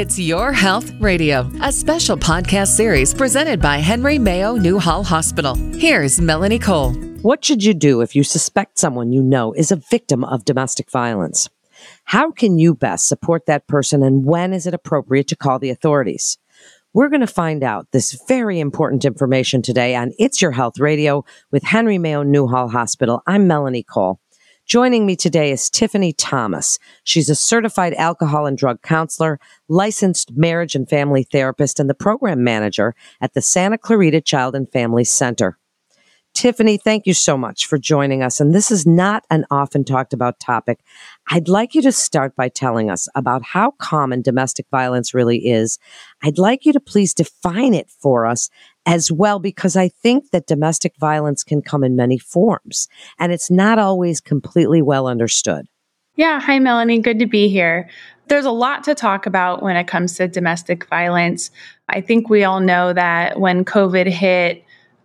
It's Your Health Radio, a special podcast series presented by Henry Mayo Newhall Hospital. Here's Melanie Cole. What should you do if you suspect someone you know is a victim of domestic violence? How can you best support that person and when is it appropriate to call the authorities? We're going to find out this very important information today on It's Your Health Radio with Henry Mayo Newhall Hospital. I'm Melanie Cole. Joining me today is Tiffany Thomas. She's a certified alcohol and drug counselor, licensed marriage and family therapist, and the program manager at the Santa Clarita Child and Family Center. Tiffany, thank you so much for joining us. And this is not an often talked about topic. I'd like you to start by telling us about how common domestic violence really is. I'd like you to please define it for us as well, because I think that domestic violence can come in many forms and it's not always completely well understood. Yeah. Hi, Melanie. Good to be here. There's a lot to talk about when it comes to domestic violence. I think we all know that when COVID hit,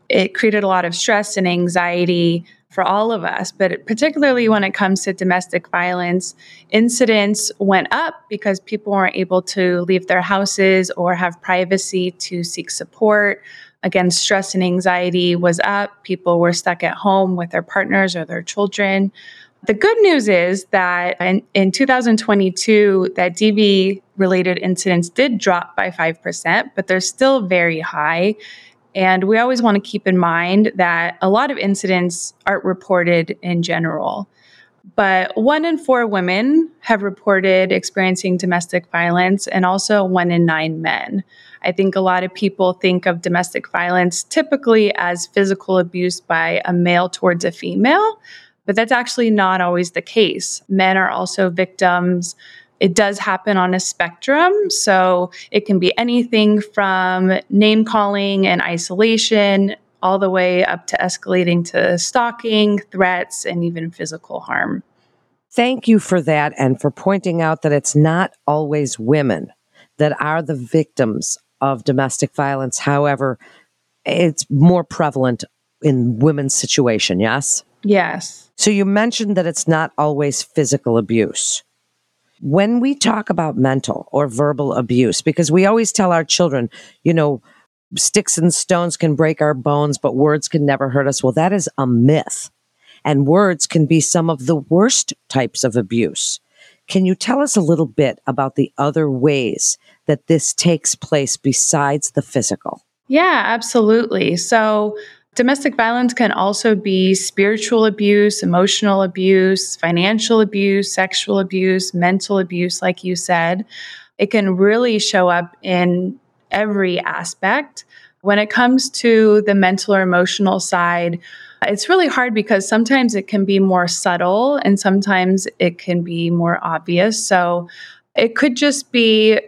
it created a lot of stress and anxiety for all of us, but particularly when it comes to domestic violence, incidents went up because people weren't able to leave their houses or have privacy to seek support. Again, stress and anxiety was up. People were stuck at home with their partners or their children. The good news is that in, in 2022, that DV related incidents did drop by 5%, but they're still very high. And we always want to keep in mind that a lot of incidents aren't reported in general. But one in four women have reported experiencing domestic violence, and also one in nine men. I think a lot of people think of domestic violence typically as physical abuse by a male towards a female, but that's actually not always the case. Men are also victims it does happen on a spectrum. So it can be anything from name calling and isolation all the way up to escalating to stalking, threats, and even physical harm. Thank you for that and for pointing out that it's not always women that are the victims of domestic violence. However, it's more prevalent in women's situation, yes? Yes. So you mentioned that it's not always physical abuse. When we talk about mental or verbal abuse, because we always tell our children, you know, sticks and stones can break our bones, but words can never hurt us. Well, that is a myth. And words can be some of the worst types of abuse. Can you tell us a little bit about the other ways that this takes place besides the physical? Yeah, absolutely. So, Domestic violence can also be spiritual abuse, emotional abuse, financial abuse, sexual abuse, mental abuse, like you said. It can really show up in every aspect. When it comes to the mental or emotional side, it's really hard because sometimes it can be more subtle and sometimes it can be more obvious. So it could just be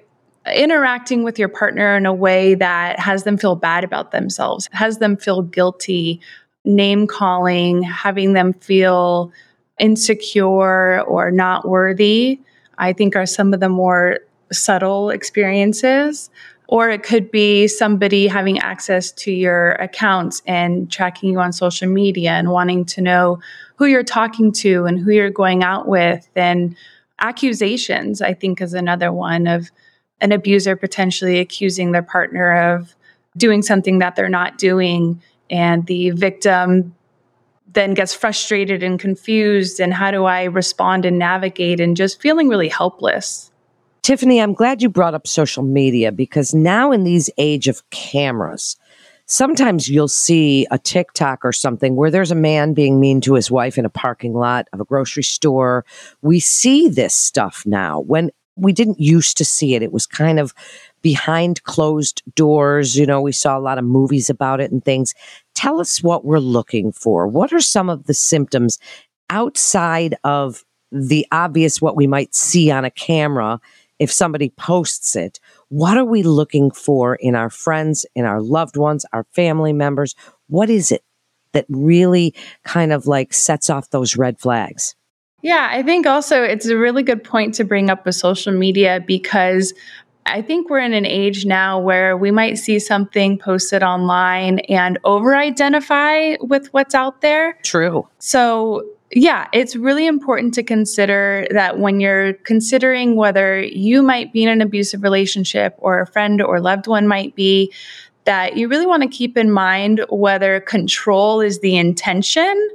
interacting with your partner in a way that has them feel bad about themselves, has them feel guilty, name calling, having them feel insecure or not worthy, I think are some of the more subtle experiences. Or it could be somebody having access to your accounts and tracking you on social media and wanting to know who you're talking to and who you're going out with. And accusations, I think, is another one of an abuser potentially accusing their partner of doing something that they're not doing and the victim then gets frustrated and confused and how do I respond and navigate and just feeling really helpless. Tiffany, I'm glad you brought up social media because now in these age of cameras, sometimes you'll see a TikTok or something where there's a man being mean to his wife in a parking lot of a grocery store. We see this stuff now when we didn't used to see it. It was kind of behind closed doors. You know, we saw a lot of movies about it and things. Tell us what we're looking for. What are some of the symptoms outside of the obvious, what we might see on a camera if somebody posts it? What are we looking for in our friends, in our loved ones, our family members? What is it that really kind of like sets off those red flags? Yeah, I think also it's a really good point to bring up with social media because I think we're in an age now where we might see something posted online and over identify with what's out there. True. So Yeah, it's really important to consider that when you're considering whether you might be in an abusive relationship or a friend or loved one might be, that you really want to keep in mind whether control is the intention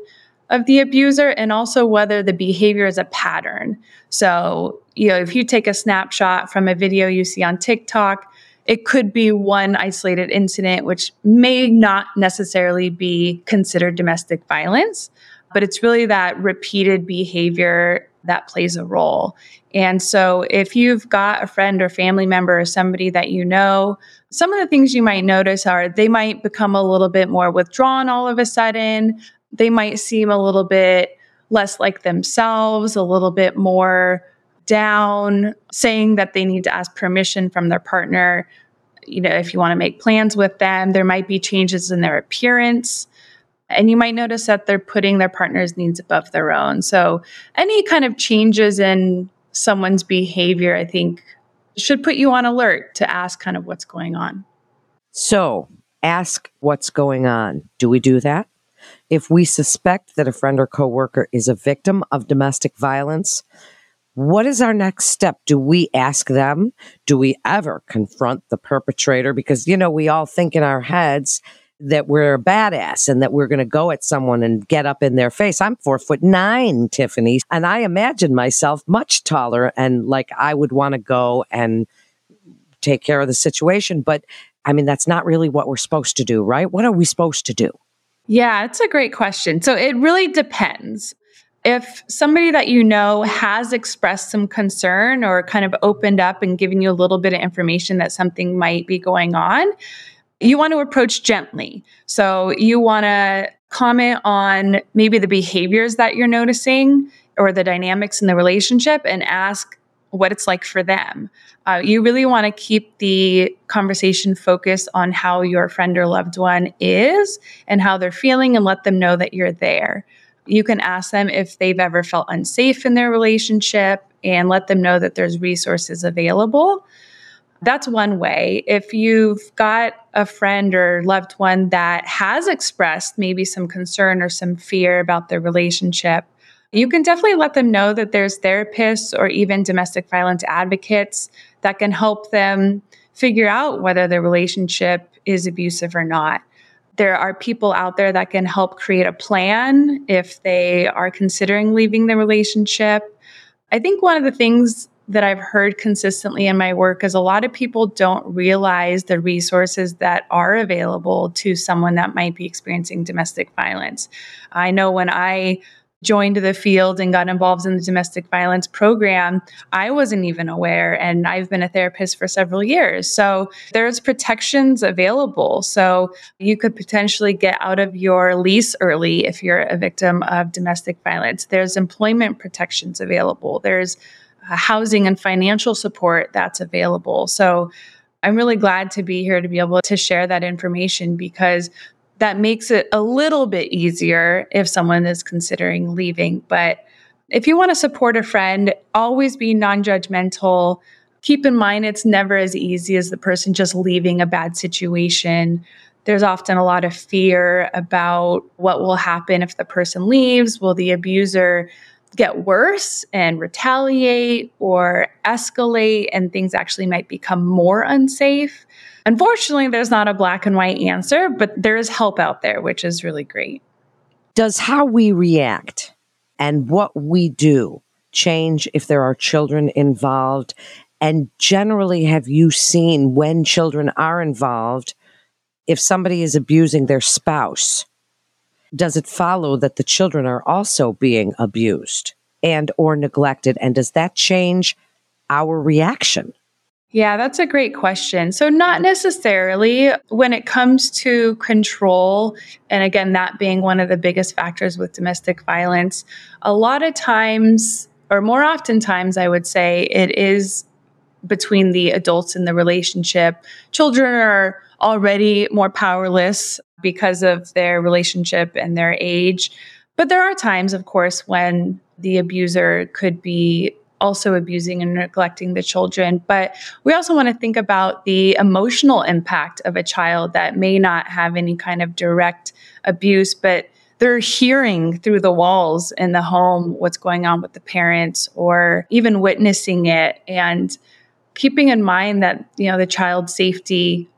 of the abuser and also whether the behavior is a pattern. So, you know, if you take a snapshot from a video you see on TikTok, it could be one isolated incident, which may not necessarily be considered domestic violence, but it's really that repeated behavior that plays a role. And so if you've got a friend or family member or somebody that you know, some of the things you might notice are they might become a little bit more withdrawn all of a sudden. They might seem a little bit less like themselves, a little bit more down, saying that they need to ask permission from their partner. You know, if you want to make plans with them, there might be changes in their appearance. And you might notice that they're putting their partner's needs above their own. So, any kind of changes in someone's behavior, I think, should put you on alert to ask kind of what's going on. So, ask what's going on. Do we do that? If we suspect that a friend or coworker is a victim of domestic violence, what is our next step? Do we ask them? Do we ever confront the perpetrator? Because, you know, we all think in our heads that we're a badass and that we're going to go at someone and get up in their face. I'm four foot nine, Tiffany, and I imagine myself much taller and like I would want to go and take care of the situation. But I mean, that's not really what we're supposed to do, right? What are we supposed to do? Yeah, it's a great question. So it really depends if somebody that you know has expressed some concern or kind of opened up and given you a little bit of information that something might be going on, you want to approach gently. So you want to comment on maybe the behaviors that you're noticing or the dynamics in the relationship and ask what it's like for them. Uh, you really want to keep the conversation focused on how your friend or loved one is and how they're feeling and let them know that you're there. You can ask them if they've ever felt unsafe in their relationship and let them know that there's resources available. That's one way. If you've got a friend or loved one that has expressed maybe some concern or some fear about their relationship, you can definitely let them know that there's therapists or even domestic violence advocates that can help them figure out whether their relationship is abusive or not there are people out there that can help create a plan if they are considering leaving the relationship. I think one of the things that I've heard consistently in my work is a lot of people don't realize the resources that are available to someone that might be experiencing domestic violence. I know when I joined the field and got involved in the domestic violence program, I wasn't even aware. And I've been a therapist for several years. So there's protections available. So you could potentially get out of your lease early if you're a victim of domestic violence. There's employment protections available. There's Uh, housing and financial support that's available. So I'm really glad to be here to be able to share that information because that makes it a little bit easier if someone is considering leaving. But if you want to support a friend, always be non judgmental. Keep in mind, it's never as easy as the person just leaving a bad situation. There's often a lot of fear about what will happen if the person leaves. Will the abuser get worse and retaliate or escalate, and things actually might become more unsafe? Unfortunately, there's not a black and white answer, but there is help out there, which is really great. Does how we react and what we do change if there are children involved? And generally, have you seen when children are involved, if somebody is abusing their spouse, does it follow that the children are also being abused and or neglected? And does that change our reaction? Yeah, that's a great question. So, not necessarily when it comes to control, and again, that being one of the biggest factors with domestic violence, a lot of times, or more often times, I would say, it is between the adults in the relationship. Children are already more powerless because of their relationship and their age. But there are times, of course, when the abuser could be also abusing and neglecting the children. But we also want to think about the emotional impact of a child that may not have any kind of direct abuse, but they're hearing through the walls in the home what's going on with the parents or even witnessing it and keeping in mind that you know the child's safety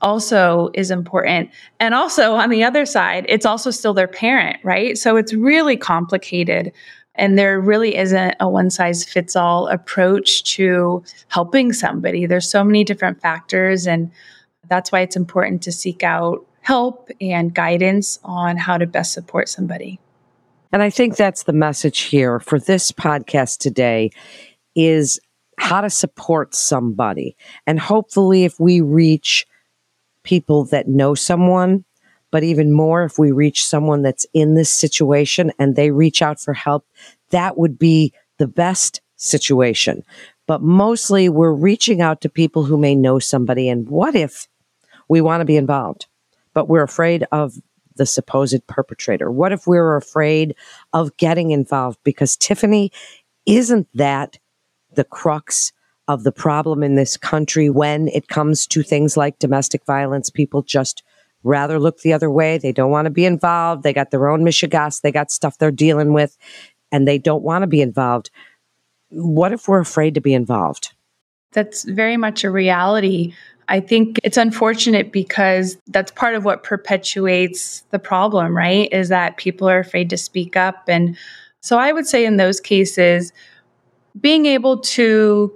also is important and also on the other side it's also still their parent right so it's really complicated and there really isn't a one size fits all approach to helping somebody there's so many different factors and that's why it's important to seek out help and guidance on how to best support somebody. And I think that's the message here for this podcast today is how to support somebody. And hopefully if we reach people that know someone, but even more if we reach someone that's in this situation and they reach out for help, that would be the best situation. But mostly we're reaching out to people who may know somebody. And what if we want to be involved? but we're afraid of the supposed perpetrator? What if we we're afraid of getting involved? Because Tiffany, isn't that the crux of the problem in this country when it comes to things like domestic violence? People just rather look the other way. They don't want to be involved. They got their own mishigas. They got stuff they're dealing with and they don't want to be involved. What if we're afraid to be involved? That's very much a reality I think it's unfortunate because that's part of what perpetuates the problem, right? Is that people are afraid to speak up. And so I would say in those cases, being able to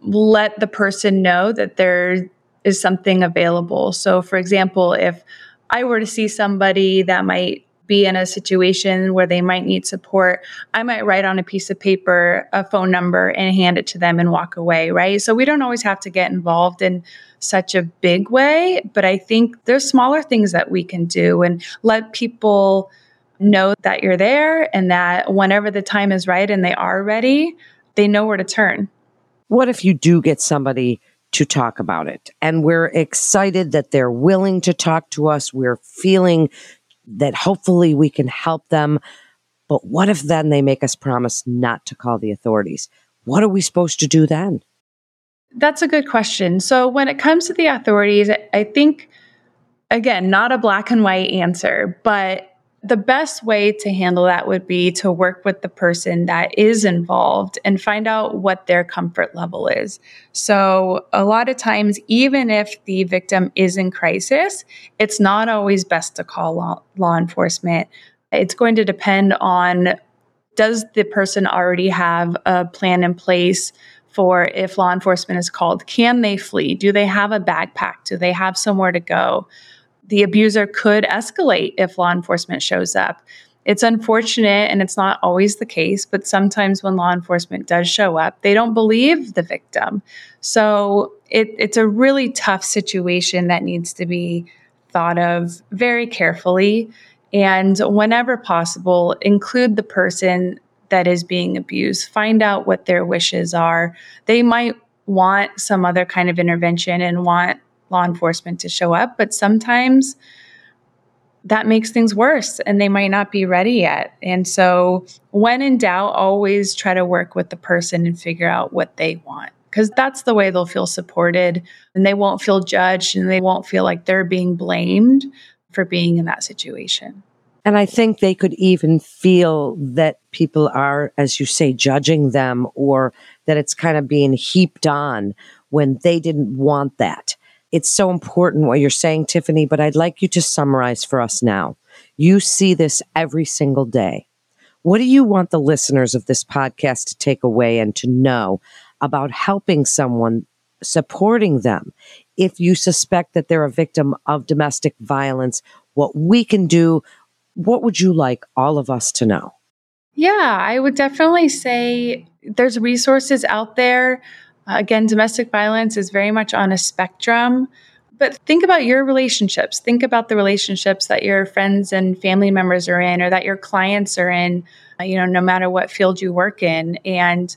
let the person know that there is something available. So, for example, if I were to see somebody that might be in a situation where they might need support, I might write on a piece of paper a phone number and hand it to them and walk away, right? So we don't always have to get involved in such a big way, but I think there's smaller things that we can do and let people know that you're there and that whenever the time is right and they are ready, they know where to turn. What if you do get somebody to talk about it and we're excited that they're willing to talk to us? We're feeling that hopefully we can help them. But what if then they make us promise not to call the authorities? What are we supposed to do then? That's a good question. So, when it comes to the authorities, I think, again, not a black and white answer, but the best way to handle that would be to work with the person that is involved and find out what their comfort level is. So, a lot of times, even if the victim is in crisis, it's not always best to call law, law enforcement. It's going to depend on does the person already have a plan in place for if law enforcement is called? Can they flee? Do they have a backpack? Do they have somewhere to go? The abuser could escalate if law enforcement shows up. It's unfortunate and it's not always the case, but sometimes when law enforcement does show up, they don't believe the victim. So it, it's a really tough situation that needs to be thought of very carefully. And whenever possible, include the person that is being abused, find out what their wishes are. They might want some other kind of intervention and want law enforcement to show up, but sometimes that makes things worse and they might not be ready yet. And so, when in doubt, always try to work with the person and figure out what they want because that's the way they'll feel supported and they won't feel judged and they won't feel like they're being blamed for being in that situation. And I think they could even feel that people are, as you say, judging them or that it's kind of being heaped on when they didn't want that. It's so important what you're saying, Tiffany, but I'd like you to summarize for us now. You see this every single day. What do you want the listeners of this podcast to take away and to know about helping someone, supporting them? If you suspect that they're a victim of domestic violence, what we can do, what would you like all of us to know? Yeah, I would definitely say there's resources out there again, domestic violence is very much on a spectrum. But think about your relationships. Think about the relationships that your friends and family members are in or that your clients are in, uh, you know, no matter what field you work in. And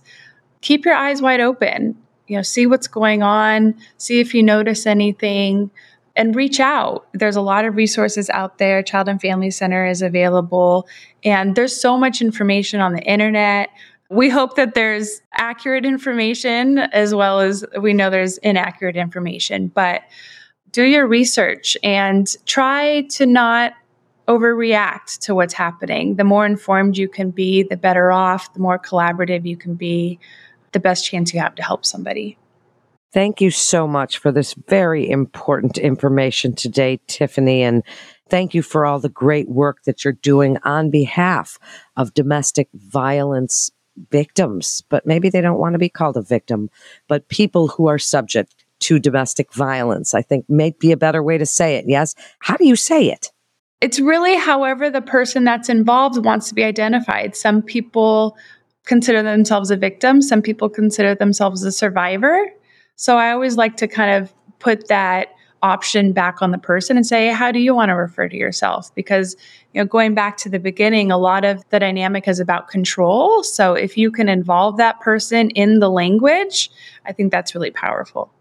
keep your eyes wide open. You know, see what's going on, see if you notice anything, and reach out. There's a lot of resources out there. Child and Family Center is available, and there's so much information on the internet we hope that there's accurate information as well as we know there's inaccurate information, but do your research and try to not overreact to what's happening. The more informed you can be, the better off, the more collaborative you can be, the best chance you have to help somebody. Thank you so much for this very important information today, Tiffany. And thank you for all the great work that you're doing on behalf of domestic violence victims. But maybe they don't want to be called a victim, but people who are subject to domestic violence, I think may be a better way to say it. Yes. How do you say it? It's really however the person that's involved wants to be identified. Some people consider themselves a victim, some people consider themselves a survivor. So I always like to kind of put that option back on the person and say, how do you want to refer to yourself? Because, you know, going back to the beginning, a lot of the dynamic is about control. So if you can involve that person in the language, I think that's really powerful.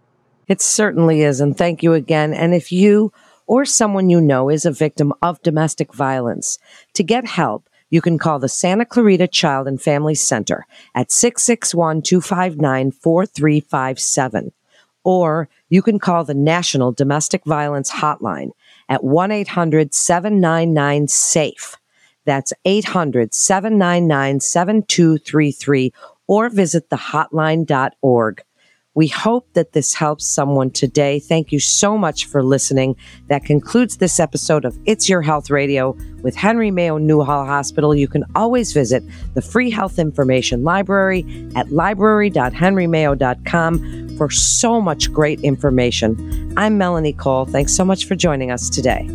It certainly is. And thank you again. And if you or someone you know is a victim of domestic violence, to get help, you can call the Santa Clarita Child and Family Center at 661 259 4357. Or you can call the National Domestic Violence Hotline at 1 800 799 SAFE. That's 800 799 7233 or visit thehotline.org. We hope that this helps someone today. Thank you so much for listening. That concludes this episode of It's Your Health Radio with Henry Mayo Newhall Hospital. You can always visit the free health information library at library.henrymayo.com for so much great information. I'm Melanie Cole. Thanks so much for joining us today.